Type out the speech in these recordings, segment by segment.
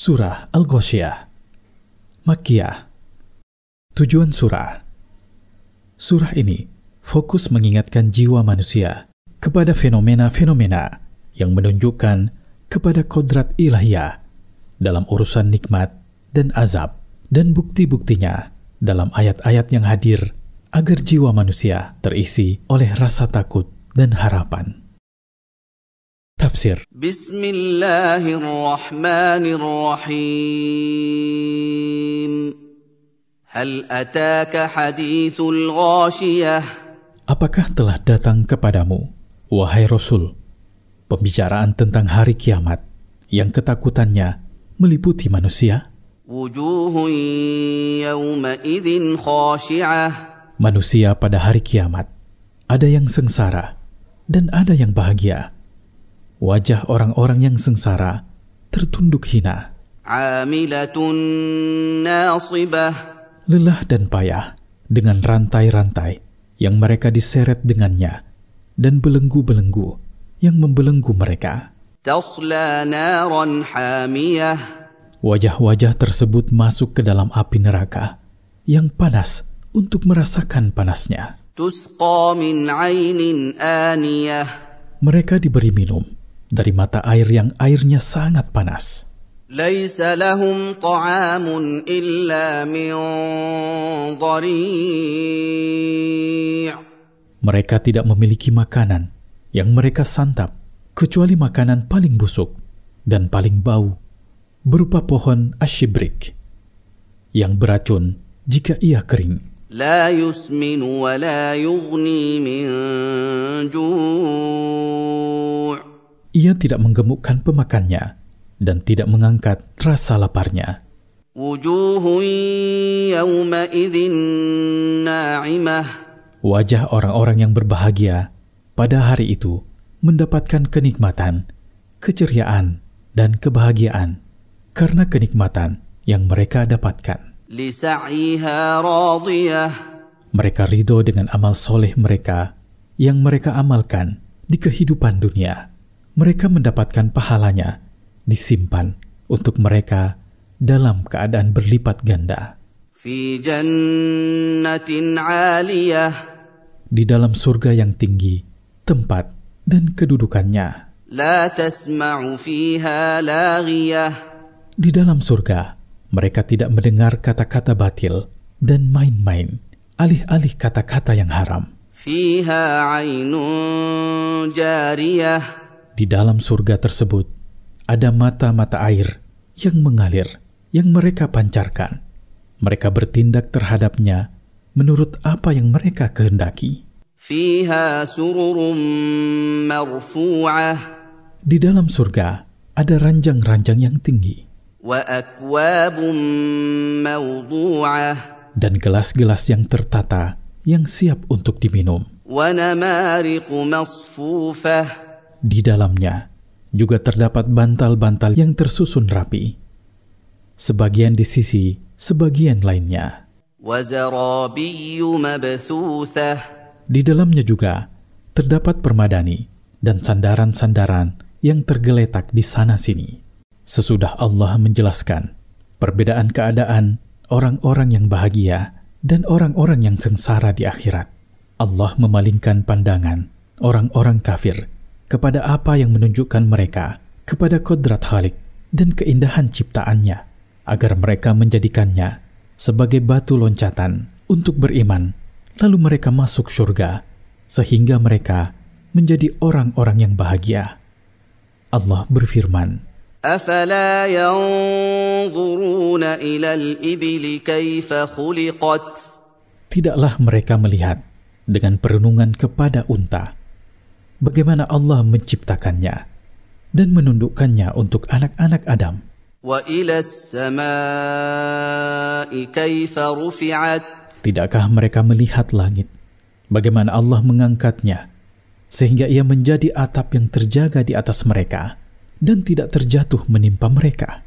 Surah Al-Ghoshiyah Makkiyah. Tujuan surah. Surah ini fokus mengingatkan jiwa manusia kepada fenomena-fenomena yang menunjukkan kepada kodrat ilahiyah dalam urusan nikmat dan azab dan bukti-buktinya dalam ayat-ayat yang hadir agar jiwa manusia terisi oleh rasa takut dan harapan. Tafsir. Bismillahirrahmanirrahim. Hal ataka hadithul ghashiyah? Apakah telah datang kepadamu, wahai Rasul, pembicaraan tentang hari kiamat yang ketakutannya meliputi manusia? Manusia pada hari kiamat ada yang sengsara dan ada yang bahagia wajah orang-orang yang sengsara tertunduk hina. Lelah dan payah dengan rantai-rantai yang mereka diseret dengannya dan belenggu-belenggu yang membelenggu mereka. Wajah-wajah tersebut masuk ke dalam api neraka yang panas untuk merasakan panasnya. Mereka diberi minum dari mata air yang airnya sangat panas. Mereka tidak memiliki makanan yang mereka santap kecuali makanan paling busuk dan paling bau berupa pohon ashibrik yang beracun jika ia kering. لا يسمن ولا يغني من جوع ia tidak menggemukkan pemakannya dan tidak mengangkat rasa laparnya. Wajah orang-orang yang berbahagia pada hari itu mendapatkan kenikmatan, keceriaan, dan kebahagiaan karena kenikmatan yang mereka dapatkan. Mereka ridho dengan amal soleh mereka yang mereka amalkan di kehidupan dunia mereka mendapatkan pahalanya disimpan untuk mereka dalam keadaan berlipat ganda. Di dalam surga yang tinggi, tempat dan kedudukannya. Di dalam surga, mereka tidak mendengar kata-kata batil dan main-main, alih-alih kata-kata yang haram. Di dalam surga tersebut ada mata-mata air yang mengalir, yang mereka pancarkan. Mereka bertindak terhadapnya menurut apa yang mereka kehendaki. Di dalam surga ada ranjang-ranjang yang tinggi. Dan gelas-gelas yang tertata yang siap untuk diminum. Di dalamnya juga terdapat bantal-bantal yang tersusun rapi. Sebagian di sisi, sebagian lainnya. Di dalamnya juga terdapat permadani dan sandaran-sandaran yang tergeletak di sana-sini. Sesudah Allah menjelaskan perbedaan keadaan orang-orang yang bahagia dan orang-orang yang sengsara di akhirat, Allah memalingkan pandangan orang-orang kafir kepada apa yang menunjukkan mereka kepada kodrat Khalik dan keindahan ciptaannya, agar mereka menjadikannya sebagai batu loncatan untuk beriman, lalu mereka masuk surga, sehingga mereka menjadi orang-orang yang bahagia. Allah berfirman, أفلا ينظرون إلى الإبل كيف خلقت Tidaklah mereka melihat dengan perenungan kepada unta bagaimana Allah menciptakannya dan menundukkannya untuk anak-anak Adam. Tidakkah mereka melihat langit? Bagaimana Allah mengangkatnya sehingga ia menjadi atap yang terjaga di atas mereka dan tidak terjatuh menimpa mereka?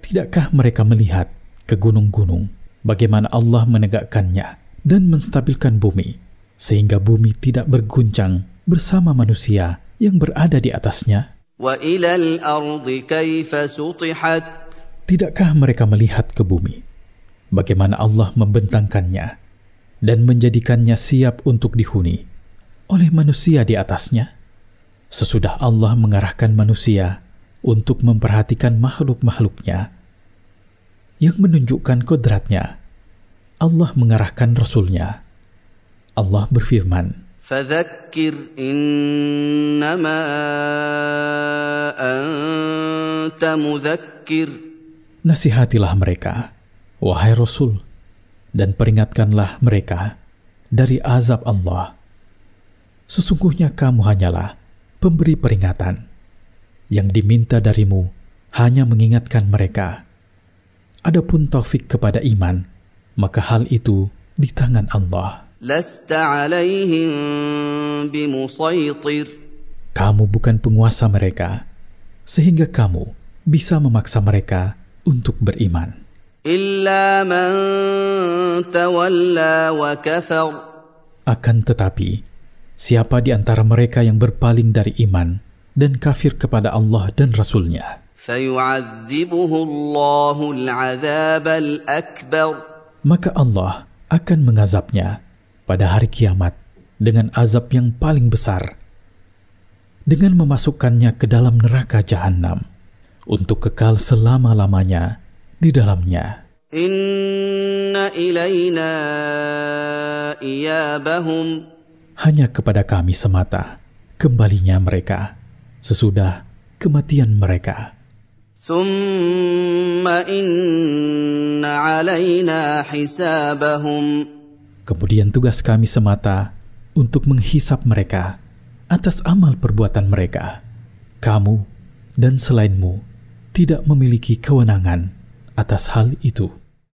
Tidakkah mereka melihat ke gunung-gunung bagaimana Allah menegakkannya dan menstabilkan bumi, sehingga bumi tidak berguncang bersama manusia yang berada di atasnya. Tidakkah mereka melihat ke bumi? Bagaimana Allah membentangkannya dan menjadikannya siap untuk dihuni oleh manusia di atasnya? Sesudah Allah mengarahkan manusia untuk memperhatikan makhluk-makhluknya yang menunjukkan kodratnya, Allah mengarahkan Rasulnya. Allah berfirman, فذكر إنما أنت مذكر Nasihatilah mereka, wahai Rasul, dan peringatkanlah mereka dari azab Allah. Sesungguhnya kamu hanyalah pemberi peringatan. Yang diminta darimu hanya mengingatkan mereka. Adapun taufik kepada iman, maka hal itu di tangan Allah. لست عليهم بمسيطر Kamu bukan penguasa mereka, sehingga kamu bisa memaksa mereka untuk beriman. إلا من تولى وكفر Akan tetapi, siapa di antara mereka yang berpaling dari iman dan kafir kepada Allah dan Rasul-Nya, فيعذبه الله العذاب الأكبر maka Allah akan mengazabnya pada hari kiamat dengan azab yang paling besar dengan memasukkannya ke dalam neraka jahanam untuk kekal selama-lamanya di dalamnya. Inna ilayna iyabahum. Hanya kepada kami semata kembalinya mereka sesudah kematian mereka. ثم إن علينا حسابهم Kemudian tugas kami semata untuk menghisap mereka atas amal perbuatan mereka. Kamu dan selainmu tidak memiliki kewenangan atas hal itu.